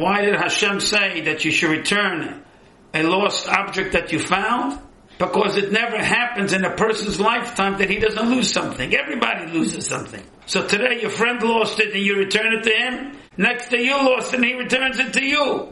Why did Hashem say that you should return a lost object that you found? Because it never happens in a person's lifetime that he doesn't lose something. Everybody loses something. So today your friend lost it and you return it to him. Next day you lost it and he returns it to you.